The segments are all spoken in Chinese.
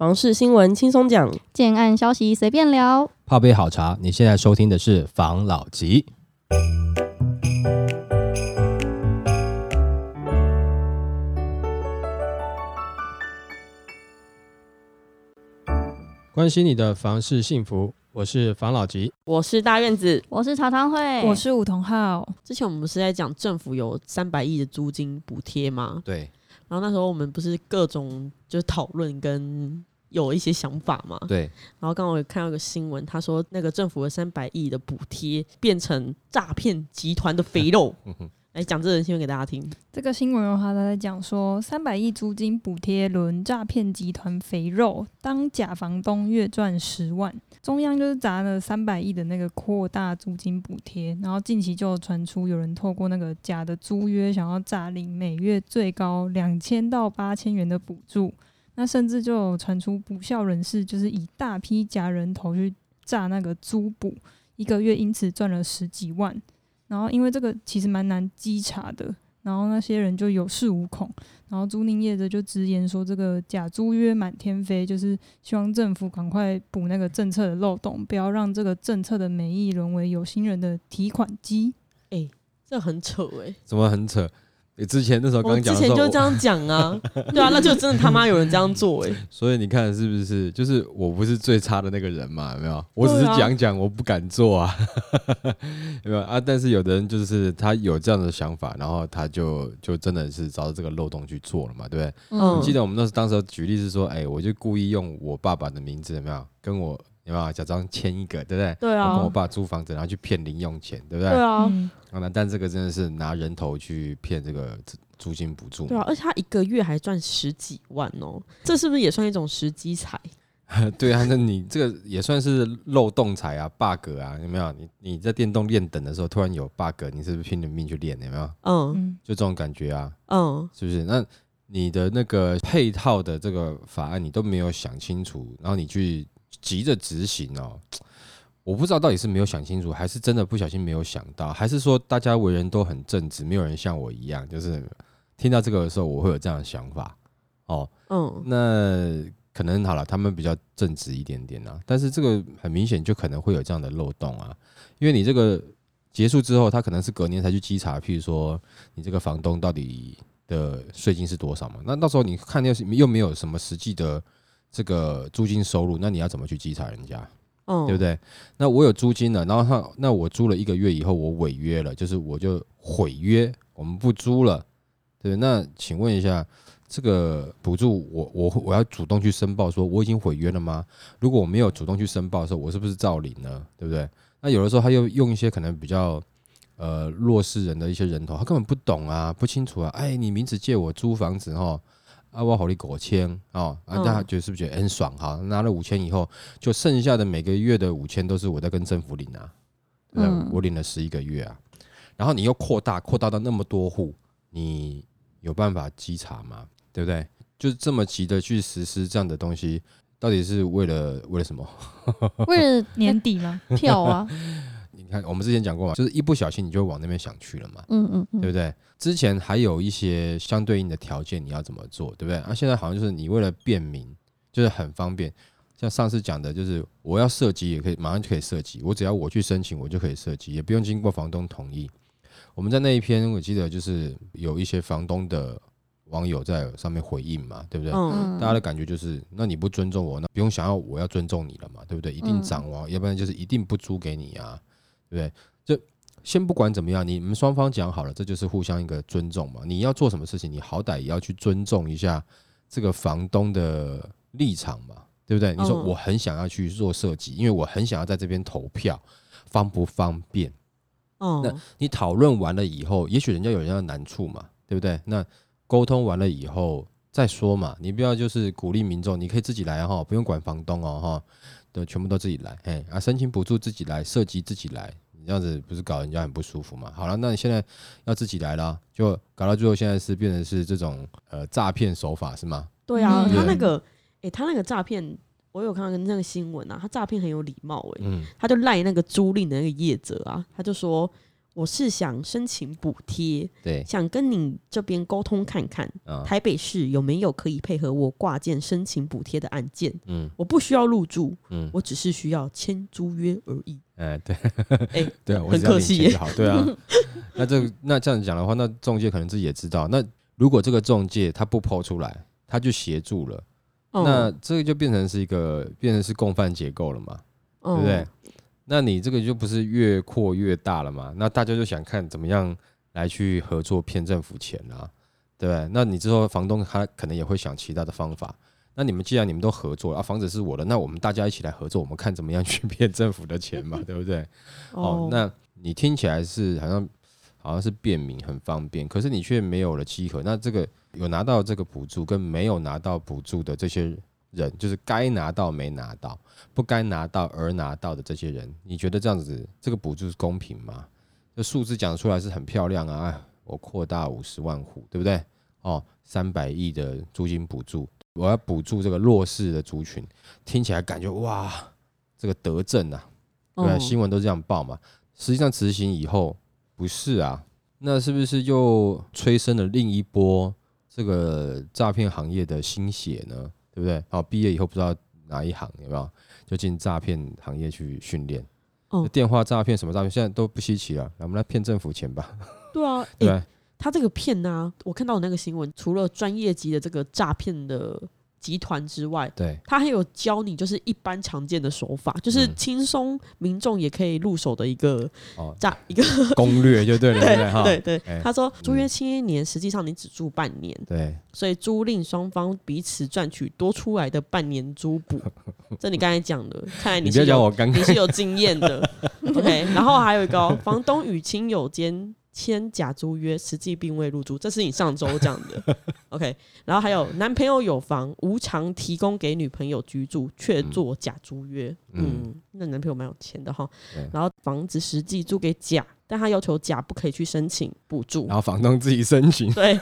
房事新闻轻松讲，建案消息随便聊。泡杯好茶，你现在收听的是房老吉。关心你的房事幸福，我是房老吉。我是大院子。我是茶汤会，我是梧桐浩，之前我们不是在讲政府有三百亿的租金补贴吗？对，然后那时候我们不是各种就是讨论跟有一些想法嘛。对，然后刚我有看到一个新闻，他说那个政府的三百亿的补贴变成诈骗集团的肥肉。来讲这个新闻给大家听。这个新闻的话，他在讲说，三百亿租金补贴轮诈骗集团肥肉，当假房东月赚十万，中央就是砸了三百亿的那个扩大租金补贴，然后近期就传出有人透过那个假的租约，想要诈领每月最高两千到八千元的补助，那甚至就有传出不孝人士就是以大批假人头去诈那个租补，一个月因此赚了十几万。然后因为这个其实蛮难稽查的，然后那些人就有恃无恐，然后租赁业者就直言说这个假租约满天飞，就是希望政府赶快补那个政策的漏洞，不要让这个政策的美意沦为有心人的提款机。这很扯哎、怎么很扯？你之前那时候刚讲之前就这样讲啊，对啊，那就真的他妈有人这样做哎、所以你看是不是？就是我不是最差的那个人嘛，有没有？我只是讲讲，我不敢做啊，有没有啊？但是有的人就是他有这样的想法，然后他就就真的是找到这个漏洞去做了嘛，对不对？嗯我记得我们那时当时举例是说，哎，我就故意用我爸爸的名字，有没有？跟我有没有假装签一个，对不对？对啊我跟我爸租房子，然后去骗零用钱，对不对？对啊，嗯，啊那但这个真的是拿人头去骗这个租租金补助，对啊，而且他一个月还赚十几万哦，这是不是也算一种时机财？对啊，那你这个也算是漏洞财啊，bug 啊，有没有？你你在电动练等的时候，突然有 bug，你是不是拼了命去练？有没有？嗯嗯，就这种感觉啊，嗯，是不是？那你的那个配套的这个法案，你都没有想清楚，然后你去急着执行哦。我不知道到底是没有想清楚，还是真的不小心没有想到，还是说大家为人都很正直，没有人像我一样，就是听到这个的时候，我会有这样的想法哦。嗯，那可能好了，他们比较正直一点点啊，但是这个很明显就可能会有这样的漏洞啊，因为你这个结束之后，他可能是隔年才去稽查，譬如说你这个房东到底的税金是多少嘛，那到时候你看又是又没有什么实际的这个租金收入，那你要怎么去稽查人家？嗯，对不？对？那我有租金了，然后他那我租了一个月以后，我违约了，就是我就毁约，我们不租了，对不对？那请问一下，这个补助我我我要主动去申报，说我已经毁约了吗？如果我没有主动去申报的时候，我是不是照领呢？对不对？那有的时候他又用一些可能比较呃弱势人的一些人头，他根本不懂啊，不清楚啊，哎，你名字借我租房子哈。啊，我好你五千哦，大家觉得是不是觉得很爽哈？拿了五千以后，就剩下的每个月的五千都是我在跟政府领啊，我领了十一个月啊，然后你又扩大扩大到那么多户，你有办法稽查吗？对不对？就是这么急的去实施这样的东西，到底是为了为了什么？为了年底吗？票啊，你 看我们之前讲过嘛，就是一不小心你就往那边想去了嘛，嗯嗯嗯，对不对？之前还有一些相对应的条件，你要怎么做，对不对？啊，现在好像就是你为了便民，就是很方便。像上次讲的，就是我要设计也可以，马上就可以设计，我只要我去申请，我就可以设计，也不用经过房东同意。我们在那一篇，我记得就是有一些房东的网友在上面回应嘛，对不对？嗯，大家的感觉就是，那你不尊重我，那不用想要我要尊重你了嘛，对不对？一定嗯涨哦，要不然就是一定不租给你啊，对不对？就先不管怎么样，你们双方讲好了，这就是互相一个尊重嘛。你要做什么事情，你好歹也要去尊重一下这个房东的立场嘛，对不对？你说嗯我很想要去做设计，因为我很想要在这边投票，方不方便？哦，那你讨论完了以后，也许人家有人家的难处嘛，对不对？那沟通完了以后再说嘛，你不要就是鼓励民众，你可以自己来哈，不用管房东哦哈，对，全部都自己来，哎啊，申请补助自己来，设计自己来，你这样子不是搞人家很不舒服嘛？好了，那你现在要自己来了，就搞到最后现在是变成是这种呃诈骗手法是吗？对啊，嗯他那个，哎，他那个诈骗，我有看到那个新闻啊，他诈骗很有礼貌哎，嗯，他就赖那个租赁的那个业者啊，他就说我是想申请补贴，对，想跟你这边沟通看看，啊，台北市有没有可以配合我挂件申请补贴的案件？嗯我不需要入住，嗯，我只是需要签租约而已。哎，对，哎、对很只要客气耶领钱就好，对啊。那这个那这样讲的话，那中介可能自己也知道。那如果这个中介他不抛出来，他就协助了，哦那这个就变成是一个变成是共犯结构了嘛，对对不对？？那你这个就不是越扩越大了嘛？那大家就想看怎么样来去合作骗政府钱啊，对不对？那你之后房东他可能也会想其他的方法。那你们既然你们都合作啊，房子是我的，那我们大家一起来合作，我们看怎么样去骗政府的钱嘛，对不对？哦，那你听起来是好像好像是便民很方便，可是你却没有了稽核。那这个有拿到这个补助跟没有拿到补助的这些人，就是该拿到没拿到，不该拿到而拿到的这些人，你觉得这样子这个补助是公平吗？这数字讲出来是很漂亮啊，哎，我扩大五十万户，对不对？哦，三百亿的租金补助，我要补助这个弱势的族群，听起来感觉哇，这个德政啊，对新闻都这样报嘛。实际上执行以后不是啊，那是不是又催生了另一波这个诈骗行业的新血呢？对不对？好，毕业以后不知道哪一行有没有就进诈骗行业去训练。哦电话诈骗什么诈骗，现在都不稀奇了。我们来骗政府钱吧，对啊，对欸？他这个骗呢、我看到的那个新闻，除了专业级的这个诈骗的集团之外，对，他还有教你就是一般常见的手法，就是嗯轻松民众也可以入手的一个哦，诈一个 攻略就对了，对对？哈，对对哎。他说租约嗯签一年，实际上你只住半年，对，所以租赁双方彼此赚取多出来的半年租补。这你刚才讲的，看来你是你是有经验的。OK，然后还有一个哦、房东与亲友间签假租约，实际并未入住，这是你上周讲的。OK，然后还有男朋友有房，无偿提供给女朋友居住，却做假租约。嗯嗯，那男朋友蛮有钱的哈。然后房子实际租给甲，但他要求甲不可以去申请补助然。后房东自己申请，对，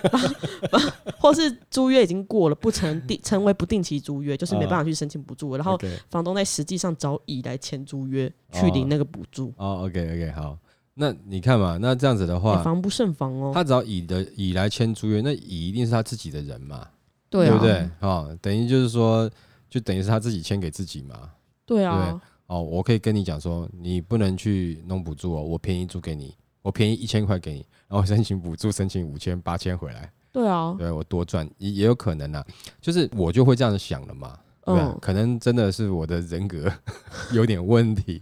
或是租约已经过了，不成定成为不定期租约，就是没办法去申请补助。然后房东在实际上找乙来签租约，去领那个补助，哦，OK OK，好，那你看嘛，那这样子的话，防不胜防哦。他只要乙的乙来签租约，那乙一定是他自己的人嘛，对啊，不对？哦，等于就是说，就等于是他自己签给自己嘛。对啊，哦，我可以跟你讲说，你不能去弄补助哦，我便宜租给你，我便宜一千块给你，然后申请补助，申请五千八千回来，对啊，对我多赚也也有可能啊，就是我就会这样想了嘛。可能真的是我的人格 有点问题，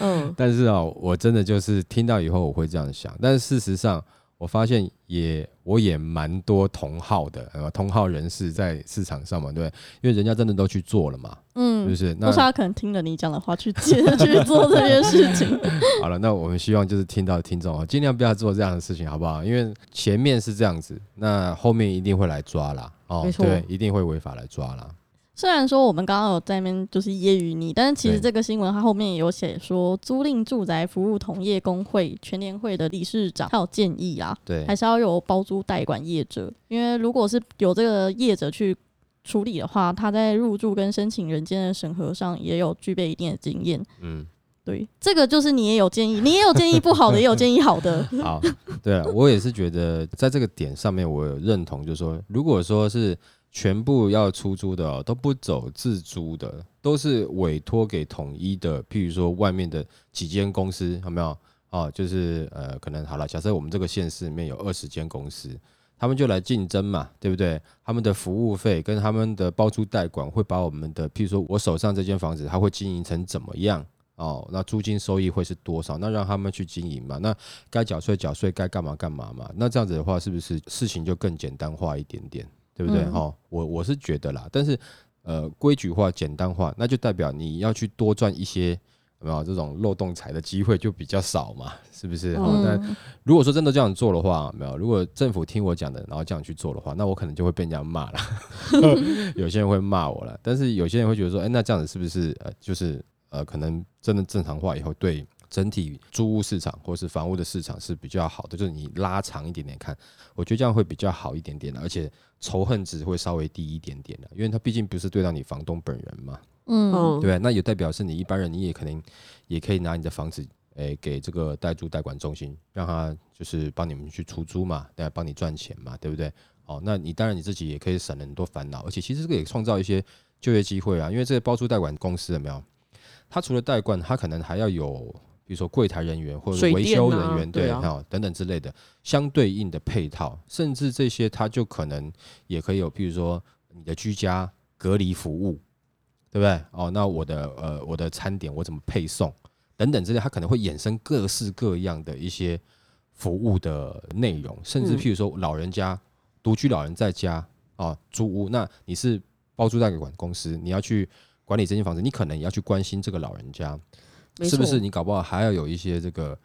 嗯，但是啊、我真的就是听到以后我会这样想，但是事实上我发现也我也蛮多同号的，呃，同号人士在市场上嘛，对，因为人家真的都去做了嘛，嗯是嗯不，是？那他可能听了你讲的话去接着去做这件事情。好了，那我们希望就是听到的听众啊，尽量不要做这样的事情，好不好？因为前面是这样子，那后面一定会来抓啦，哦没，错对，一定会违法来抓啦。虽然说我们刚刚有在那边就是揶揄你，但是其实这个新闻它后面也有写说，租赁住宅服务同业工会全联会的理事长他有建议啊，对还，是要有包租代管业者，因为如果是有这个业者去处理的话，他在入住跟申请人间的审核上也有具备一定的经验。嗯，对，这个就是你也有建议，你也有建议不好的，也有建议好的。好，对了，我也是觉得在这个点上面，我有认同，就是说，如果说是全部要出租的、哦，都不走自租的，都是委托给统一的，譬如说外面的几间公司，有没有？哦，就是呃，可能好了，假设我们这个县市里面有二十间公司，他们就来竞争嘛，对不对？他们的服务费跟他们的包租代管会把我们的，譬如说我手上这间房子，它会经营成怎么样？哦，那租金收益会是多少？那让他们去经营嘛。那该缴税缴税，该干嘛干嘛嘛。那这样子的话，是不是事情就更简单化一点点？对不对？嗯哦，我我是觉得啦，但是呃，规矩化、简单化，那就代表你要去多赚一些。有没有这种漏洞财的机会就比较少嘛？是不是？哦，但嗯，如果说真的这样做的话，没有，如果政府听我讲的，然后这样去做的话，那我可能就会被人家骂了。有些人会骂我了，但是有些人会觉得说，哎、那这样子是不是呃，就是呃，可能真的正常化以后，对整体租屋市场或是房屋的市场是比较好的，就是你拉长一点点看，我觉得这样会比较好一点点的，而且仇恨值会稍微低一点点的，因为它毕竟不是对到你房东本人嘛。嗯，嗯，对，那也代表是你一般人，你也可能也可以拿你的房子诶、给这个代租代管中心，让他就是帮你们去出租嘛，对，帮你赚钱嘛，对不对？哦，那你当然你自己也可以省了很多烦恼，而且其实这个也创造一些就业机会啊，因为这些包租代管公司有没有？他除了代管，他可能还要有。比如说柜台人员或者维修人员，对，对啊哦等等之类的相对应的配套，甚至这些它就可能也可以有，比如说你的居家隔离服务，对不对？哦，那我的呃我的餐点我怎么配送？等等之类，它可能会衍生各式各样的一些服务的内容，甚至嗯譬如说老人家独居老人在家哦租屋，那你是包租代管公司，你要去管理这间房子，你可能也要去关心这个老人家，没是不是？你搞不好还要有一些这个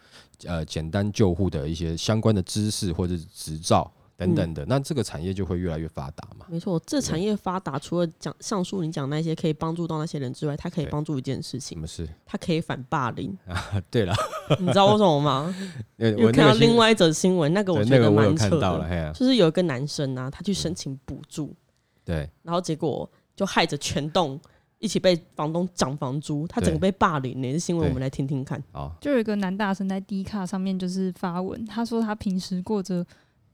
呃简单救护的一些相关的知识或者是执照等等的，那这个产业就会越来越发达嘛。没错，这产业发达，除了讲上述你讲那些可以帮助到那些人之外，它可以帮助一件事情，什么事？它可以反霸凌 啊。对了，你知道为什么吗？我看到另外一则新闻，那个我对觉得蛮扯的，就是有一个男生啊，他去申请补助，对，然后结果就害着全栋一起被房东涨房租，他整个被霸凌呢。这新闻我们来听听看。好，就有一个男大生在 D 卡上面就是发文，他说他平时过着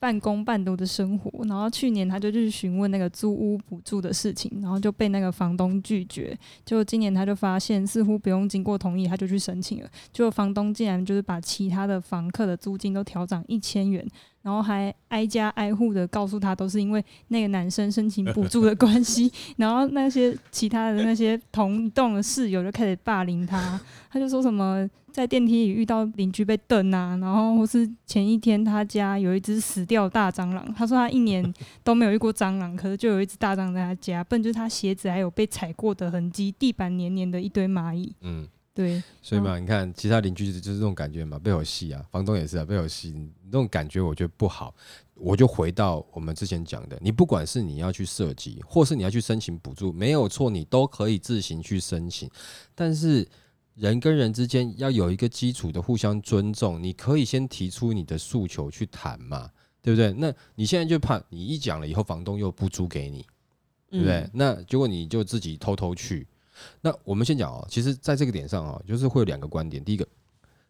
半工半读的生活，然后去年他就去询问那个租屋补助的事情，然后就被那个房东拒绝。结果今年他就发现似乎不用经过同意，他就去申请了。结果房东竟然就是把其他的房客的租金都调涨一千元，然后还挨家挨户的告诉他都是因为那个男生申请补助的关系，然后那些其他的那些同栋的室友就开始霸凌他，他就说什么在电梯里遇到邻居被瞪啊，然后或是前一天他家有一只死掉大蟑螂，他说他一年都没有遇过蟑螂，可是就有一只大蟑螂在他家，不然就是他鞋子还有被踩过的痕迹，地板黏黏的一堆蚂蚁。嗯，对，所以嘛，你看其他邻居就是就是这种感觉嘛，被我戏啊，房东也是啊，被我戏，那种感觉我觉得不好。我就回到我们之前讲的，你不管是你要去设计，或是你要去申请补助，没有错，你都可以自行去申请，但是。人跟人之间要有一个基础的互相尊重，你可以先提出你的诉求去谈嘛，对不对？那你现在就怕你一讲了以后，房东又不租给你，对不对？嗯那结果你就自己偷偷去。那我们先讲哦，其实在这个点上哦，就是会有两个观点。第一个，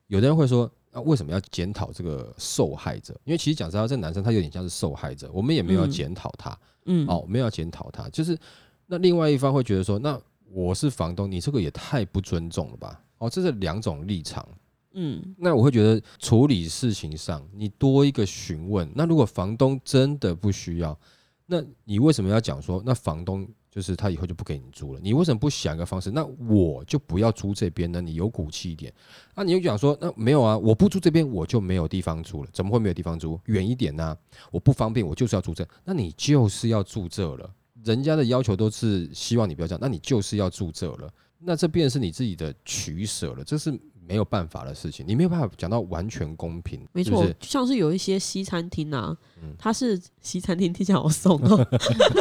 有的人会说，啊，为什么要检讨这个受害者？因为其实讲实话，这个男生他有点像是受害者，我们也没有要嗯检讨他、嗯，哦，没有要检讨他。就是那另外一方会觉得说，那我是房东，你这个也太不尊重了吧？哦，这是两种立场。嗯，那我会觉得处理事情上，你多一个询问。那如果房东真的不需要，那你为什么要讲说，那房东就是他以后就不给你租了？你为什么不想一个方式？那我就不要租这边呢？你有骨气一点。那你又讲说，那没有啊，我不租这边我就没有地方租了，怎么会没有地方租？远一点呢、我不方便，我就是要住这，那你就是要住这了。人家的要求都是希望你不要这样，那你就是要住这了。那这便是你自己的取舍了，这是没有办法的事情，你没有办法讲到完全公平，没错，就像是有一些西餐厅啊，嗯它是西餐厅，听起来好怂哦。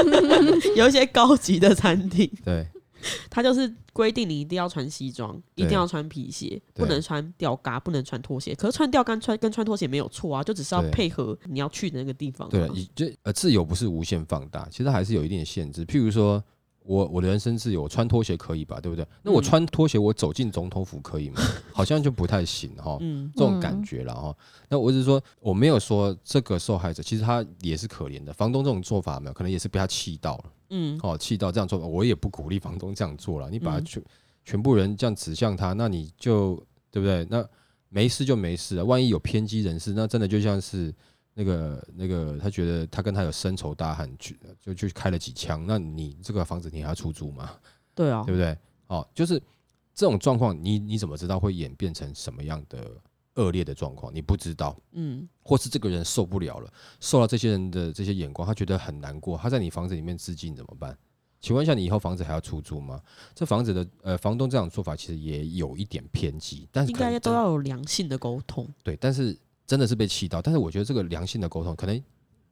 有一些高级的餐厅，对 它就是规定你一定要穿西装，一定要穿皮鞋，不能穿吊嘎，不能穿拖鞋。可是穿吊杆穿跟穿拖鞋没有错啊，就只是要配合你要去的那个地方、啊。对，以就呃自由不是无限放大，其实还是有一定的限制。譬如说我我的人身自由，我穿拖鞋可以吧？对不对？那我嗯穿拖鞋我走进总统府可以吗？好像就不太行哈。嗯，这种感觉了哈。那我只是说，我没有说这个受害者其实他也是可怜的。房东这种做法没有，可能也是被他气到了。嗯，哦，气到这样做，我也不鼓励房东这样做了。你把嗯全、全部人这样指向他，那你就对不对？那没事就没事了，万一有偏激人士，那真的就像是那个那个，他觉得他跟他有深仇大恨，去就去开了几枪，那你这个房子你还要出租吗？对啊对，不对？哦，就是这种状况，你你怎么知道会演变成什么样的恶劣的状况？你不知道。嗯，或是这个人受不了了，受到这些人的这些眼光，他觉得很难过，他在你房子里面自尽怎么办？请问一下，你以后房子还要出租吗？这房子的呃房东这样做法其实也有一点偏激，但是应该都要有良性的沟通。对，但是真的是被气到。但是我觉得这个良性的沟通可能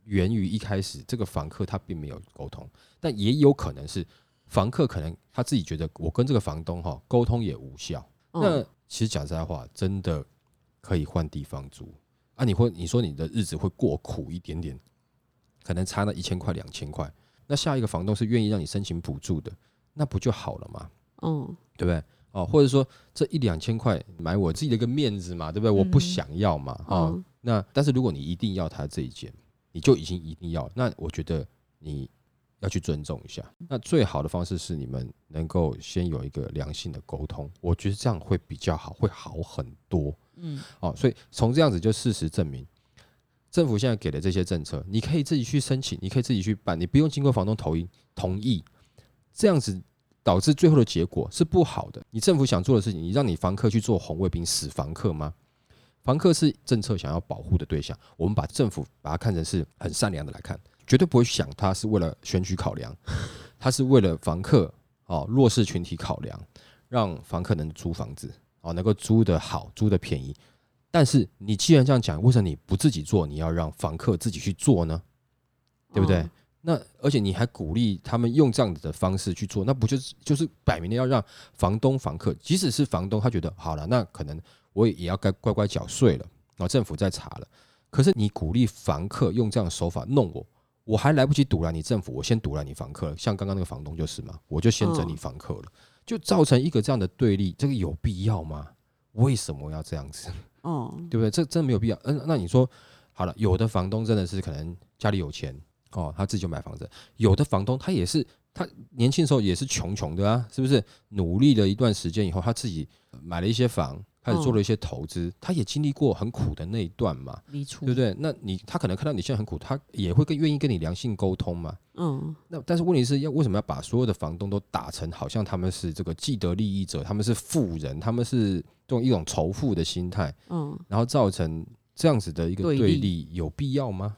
源于一开始这个房客他并没有沟通，但也有可能是房客可能他自己觉得我跟这个房东哈沟通也无效。那嗯，其实讲实在话，真的可以换地方住啊！你会你说你的日子会过苦一点点，可能差那一千块两千块，那下一个房东是愿意让你申请补助的，那不就好了吗？嗯，对不对？哦，或者说这一两千块买我自己的一个面子嘛，对不对？我不嗯想要嘛，哦，嗯那但是如果你一定要他这一件，你就已经一定要，那我觉得你要去尊重一下。那最好的方式是你们能够先有一个良性的沟通，我觉得这样会比较好，会好很多。嗯哦，所以从这样子就事实证明，政府现在给的这些政策，你可以自己去申请，你可以自己去办，你不用经过房东同意同意，这样子导致最后的结果是不好的。你政府想做的事情，你让你房客去做红卫兵死房客吗？房客是政策想要保护的对象，我们把政府把它看成是很善良的来看，绝对不会想他是为了选举考量，他是为了房客哦弱势群体考量，让房客能租房子哦，能够租得好，租得便宜。但是你既然这样讲，为什么你不自己做，你要让房客自己去做呢？对不对？嗯那而且你还鼓励他们用这样子的方式去做，那不就是就是摆明的要让房东、房客，即使是房东，他觉得好了，那可能我也要该乖乖缴税了，然后政府在查了。可是你鼓励房客用这样的手法弄我，我还来不及堵拦你政府，我先堵拦你房客了。像刚刚那个房东就是嘛，我就先整理嗯房客了，就造成一个这样的对立，这个有必要吗？为什么要这样子？哦，对不对？这真没有必要。嗯，那你说好了，有的房东真的是可能家里有钱哦，他自己就买房子；有的房东他也是，他年轻的时候也是穷穷的啊，是不是？努力了一段时间以后，他自己买了一些房，开始做了一些投资，他也经历过很苦的那一段嘛，对不对？那你他可能看到你现在很苦，他也会更愿意跟你良性沟通嘛。嗯那但是问题是要为什么要把所有的房东都打成好像他们是这个既得利益者，他们是富人，他们是这种一种仇富的心态？嗯，然后造成这样子的一个对立对立，有必要吗？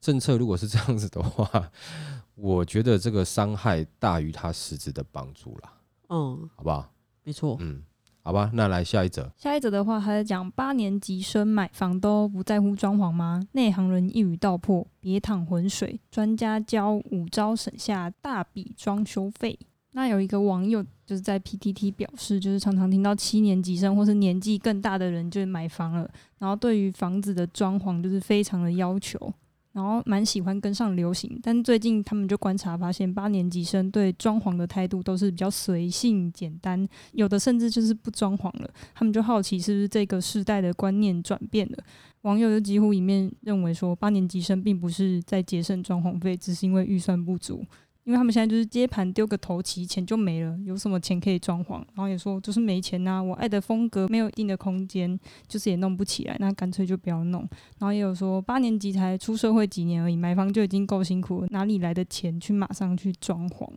政策如果是这样子的话，我觉得这个伤害大于它实质的帮助啦，嗯，好不好？没错，嗯，好吧，那来下一则，下一则的话，他在讲八年级生买房都不在乎装潢吗？内行人一语道破，别淌浑水。专家教五招省下大笔装修费。那有一个网友就是在 PTT 表示，就是常常听到七年级生或是年纪更大的人就买房了，然后对于房子的装潢就是非常的要求，然后蛮喜欢跟上流行。但最近他们就观察发现，八年级生对装潢的态度都是比较随性简单，有的甚至就是不装潢了。他们就好奇是不是这个世代的观念转变了。网友就几乎一面认为说，八年级生并不是在节省装潢费，只是因为预算不足。因为他们现在就是接盘丢个头期，钱就没了，有什么钱可以装潢？然后也说就是没钱呐、我爱的风格没有一定的空间，就是也弄不起来，那干脆就不要弄。然后也有说八年级才出社会几年而已，买房就已经够辛苦了，哪里来的钱去马上去装潢？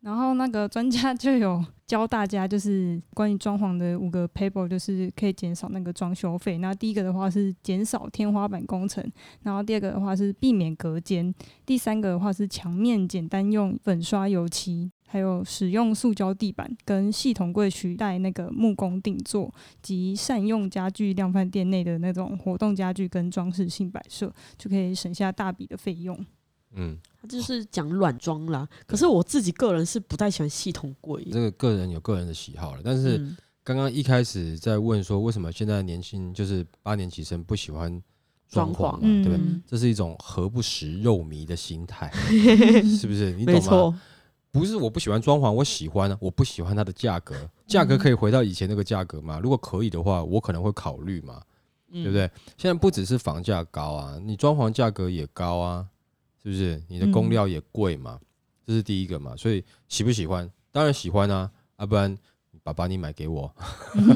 然后那个专家就有教大家，就是关于装潢的五个 paper，就是可以减少那个装修费。那第一个的话是减少天花板工程，然后第二个的话是避免隔间，第三个的话是墙面简单用粉刷油漆，还有使用塑胶地板跟系统柜取代那个木工定做，及善用家具量贩店内的那种活动家具跟装饰性摆设，就可以省下大笔的费用。嗯，他就是讲软装啦。可是我自己个人是不太喜欢系统柜，这个个人有个人的喜好了，但是嗯刚刚一开始在问说，为什么现在年轻就是八年级生不喜欢装潢嘛，对不对？嗯这是一种何不食肉糜的心态，是不是？你懂吗？不是我不喜欢装潢，我喜欢啊，我不喜欢它的价格，价格可以回到以前那个价格吗？如果可以的话，我可能会考虑嘛，对对不？对？现在不只是房价高啊，你装潢价格也高啊，是不是？你的工料也贵嘛，这是第一个嘛。所以喜不喜欢？当然喜欢啊，啊不然爸爸你买给我，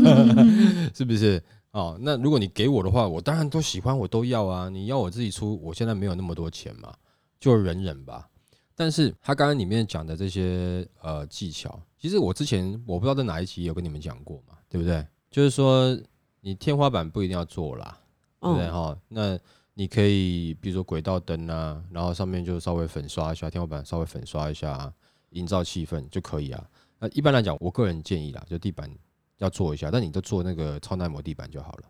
是不是？哦，那如果你给我的话，我当然都喜欢，我都要啊。你要我自己出，我现在没有那么多钱嘛，就忍忍吧。但是他刚刚里面讲的这些呃技巧，其实我之前我不知道在哪一集有跟你们讲过嘛，对不对？就是说你天花板不一定要做啦，对不对嗯，哈？那你可以比如说轨道灯啊，然后上面就稍微粉刷一下，天花板稍微粉刷一下，营造气氛就可以啊。那一般来讲，我个人建议啦，就地板要做一下，但你就做那个超耐磨地板就好了，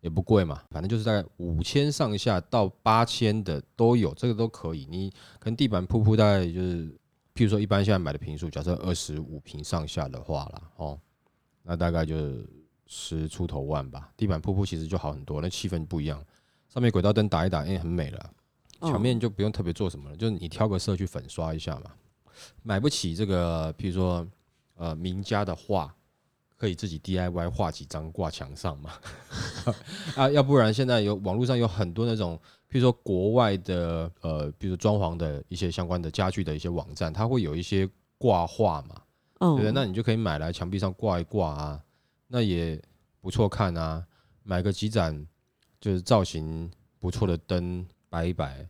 也不贵嘛，反正就是大概五千上下到八千的都有，这个都可以。你跟地板铺铺大概就是，譬如说一般现在买的平数，假设二十五平上下的话啦，哦，那大概就十出头万吧。地板铺铺其实就好很多，那气氛不一样。上面轨道灯打一打，因为、很美了。嗯墙面就不用特别做什么了，就是你挑个色去粉刷一下嘛。买不起这个，譬如说呃名家的画，可以自己 DIY 画几张挂墙上嘛。啊，要不然现在有网络上有很多那种，譬如说国外的呃，比如装潢的一些相关的家具的一些网站，它会有一些挂画嘛，对嗯不对？那你就可以买来墙壁上挂一挂啊，那也不错看啊。买个几盏就是造型不错的灯摆一摆，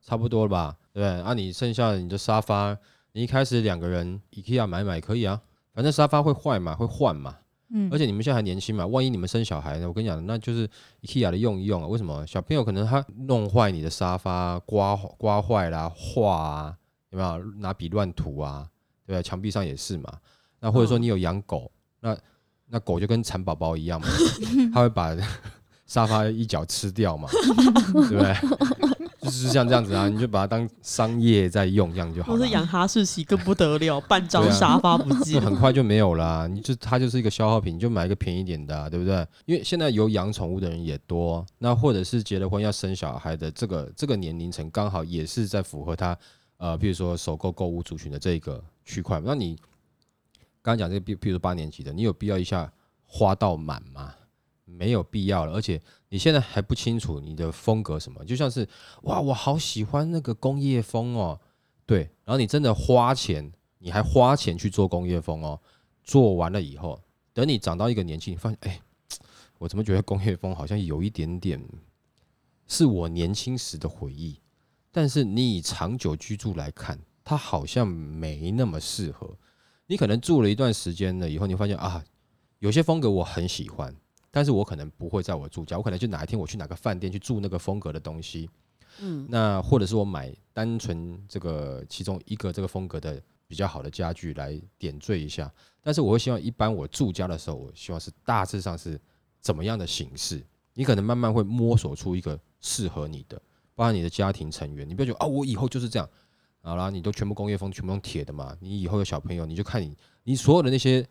差不多了吧？对不对？啊，你剩下的你的沙发，你一开始两个人 IKEA 买买可以啊，反正沙发会坏嘛，会换嘛。嗯，而且你们现在还年轻嘛，万一你们生小孩呢？我跟你讲，那就是 IKEA 的用一用啊。为什么？小朋友可能他弄坏你的沙发，刮刮坏啦，画啊，有没有拿笔乱涂啊？对吧？墙壁上也是嘛。那或者说嗯你有养狗，那那狗就跟蚕宝宝一样嘛，它会把沙发一脚吃掉嘛，对不对？就是像这样子啊，你就把它当商业在用，这样就好了。我是养哈士奇更不得了，半张沙发不就见。很快就没有啦。你就它就是一个消耗品，你就买一个便宜点的啊、对不对？因为现在有养宠物的人也多，那或者是结了婚要生小孩的这个这个年龄层，刚好也是在符合他呃，比如说首购购物族群的这个区块。那你刚刚讲这个，比比如八年级的，你有必要一下花到满吗？没有必要了，而且你现在还不清楚你的风格什么，就像是哇，我好喜欢那个工业风哦，对，然后你真的花钱，你还花钱去做工业风哦，做完了以后，等你长到一个年纪，你发现，哎，我怎么觉得工业风好像有一点点是我年轻时的回忆，但是你以长久居住来看，它好像没那么适合。你可能住了一段时间了以后，你发现啊，有些风格我很喜欢，但是我可能不会在我住家，我可能就哪一天我去哪个饭店去住那个风格的东西，嗯，那或者是我买单纯这个其中一个这个风格的比较好的家具来点缀一下，但是我会希望一般我住家的时候，我希望是大致上是怎么样的形式，你可能慢慢会摸索出一个适合你的，包含你的家庭成员，你不要觉得啊，我以后就是这样，好啦，你都全部工业风，全部用铁的嘛，你以后有小朋友，你就看你你所有的那些。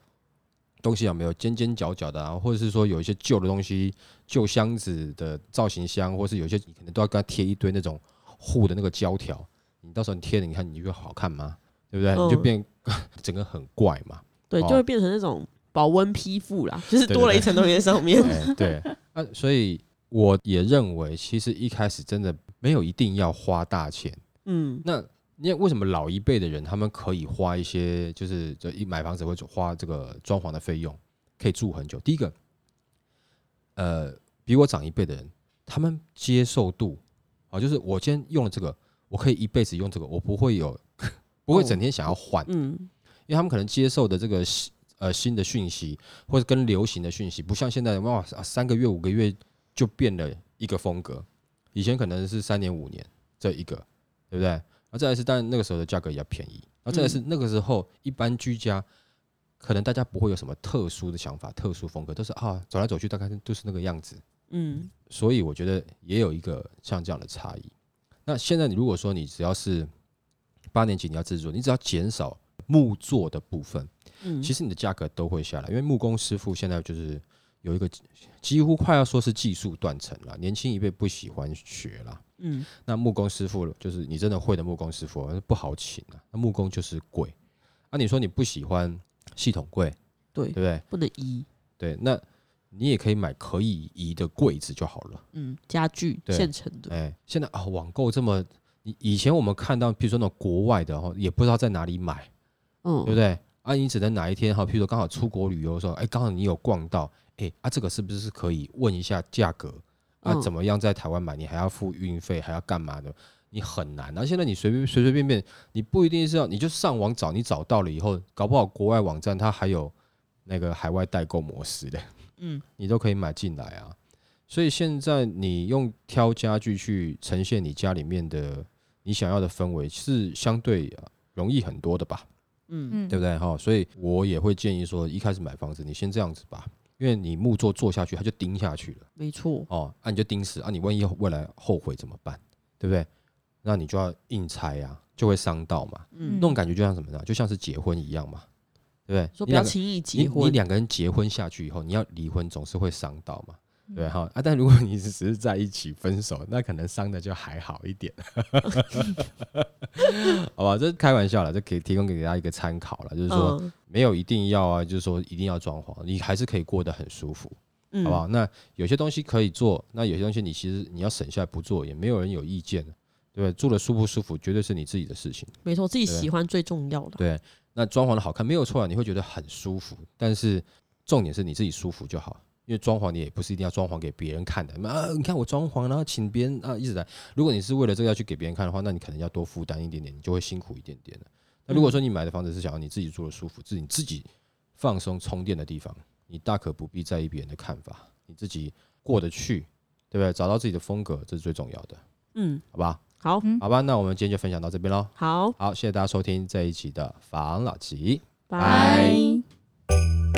东西有没有尖尖角角的啊，或者是说有一些旧的东西，旧箱子的造型箱，或是有一些你可能都要跟它贴一堆那种护的那个胶条，你到时候你贴了，你看你就好看吗？对不对？嗯你就变 整个很怪嘛。对，哦就会变成那种保温批复啦，就是多了一层东西在上面。哎，对啊，所以我也认为，其实一开始真的没有一定要花大钱。嗯，那因为为什么老一辈的人他们可以花一些，就是这一买房子会花这个装潢的费用，可以住很久。第一个，呃，比我长一辈的人，他们接受度啊，就是我今天用了这个，我可以一辈子用这个，我不会有 不会整天想要换，嗯，因为他们可能接受的这个新呃新的讯息或者跟流行的讯息，不像现在哇三个月五个月就变了一个风格，以前可能是三年五年这一个，对不对？然后再来是，当然那个时候的价格也要便宜，然后再来是那个时候一般居家，可能大家不会有什么特殊的想法、特殊风格，都是啊走来走去大概都是那个样子，嗯，所以我觉得也有一个像这样的差异。那现在你如果说你只要是八年级你要自作，你只要减少木做的部分，嗯，其实你的价格都会下来，因为木工师傅现在就是有一个几乎快要说是技术断层了，年轻一辈不喜欢学了。嗯，那木工师傅就是你真的会的木工师傅不好请啊，那木工就是贵。啊，你说你不喜欢系统柜，对对不，对？不能移，对，那你也可以买可以移的柜子就好了。嗯，家具对现成的，哎，现在啊，网购这么，以以前我们看到，比如说那种国外的哈，也不知道在哪里买，嗯，对不对？啊，你只能哪一天哈，譬如说刚好出国旅游的时候，哎，刚好你有逛到，哎，啊，这个是不是可以问一下价格？啊，嗯怎么样在台湾买？你还要付运费，还要干嘛的？你很难那！现在你随便随随便便，你不一定是要，你就上网找，你找到了以后，搞不好国外网站它还有那个海外代购模式的，嗯，你都可以买进来啊。所以现在你用挑家具去呈现你家里面的你想要的氛围，是相对呃容易很多的吧？嗯，嗯，对不对？哈，所以我也会建议说，一开始买房子，你先这样子吧，因为你木座做下去，它就钉下去了没错，哦，啊，你就钉死啊，你万一未来后悔怎么办？对不对？那你就要硬拆啊，就会伤到嘛。嗯那，种感觉就像什么呢？就像是结婚一样嘛，对不对？说不要轻易你结婚你，两个人结婚下去以后，你要离婚总是会伤到嘛。对哈啊，但如果你只是在一起分手，那可能伤的就还好一点 好吧？这是开玩笑了，这可以提供给大家一个参考了，就是说嗯没有一定要啊，就是说一定要装潢，你还是可以过得很舒服，嗯好不好？那有些东西可以做，那有些东西你其实你要省下来不做，也没有人有意见，对不对？住的舒不舒服，绝对是你自己的事情。没错，自己喜欢最重要的。对，那装潢的好看没有错啊，你会觉得很舒服，但是重点是你自己舒服就好。因为装潢你也不是一定要装潢给别人看的啊！你看我装潢，然后请别人啊一直来。如果你是为了这个要去给别人看的话，那你可能要多负担一点点，你就会辛苦一点点了。那如果说你买的房子是想要你自己住的舒服，是你自己放松充电的地方，你大可不必在意别人的看法，你自己过得去，对不对？找到自己的风格，这是最重要的，嗯，好吧？好，嗯好吧，那我们今天就分享到这边喽。好，好，谢谢大家收听这一期的房老吉。拜拜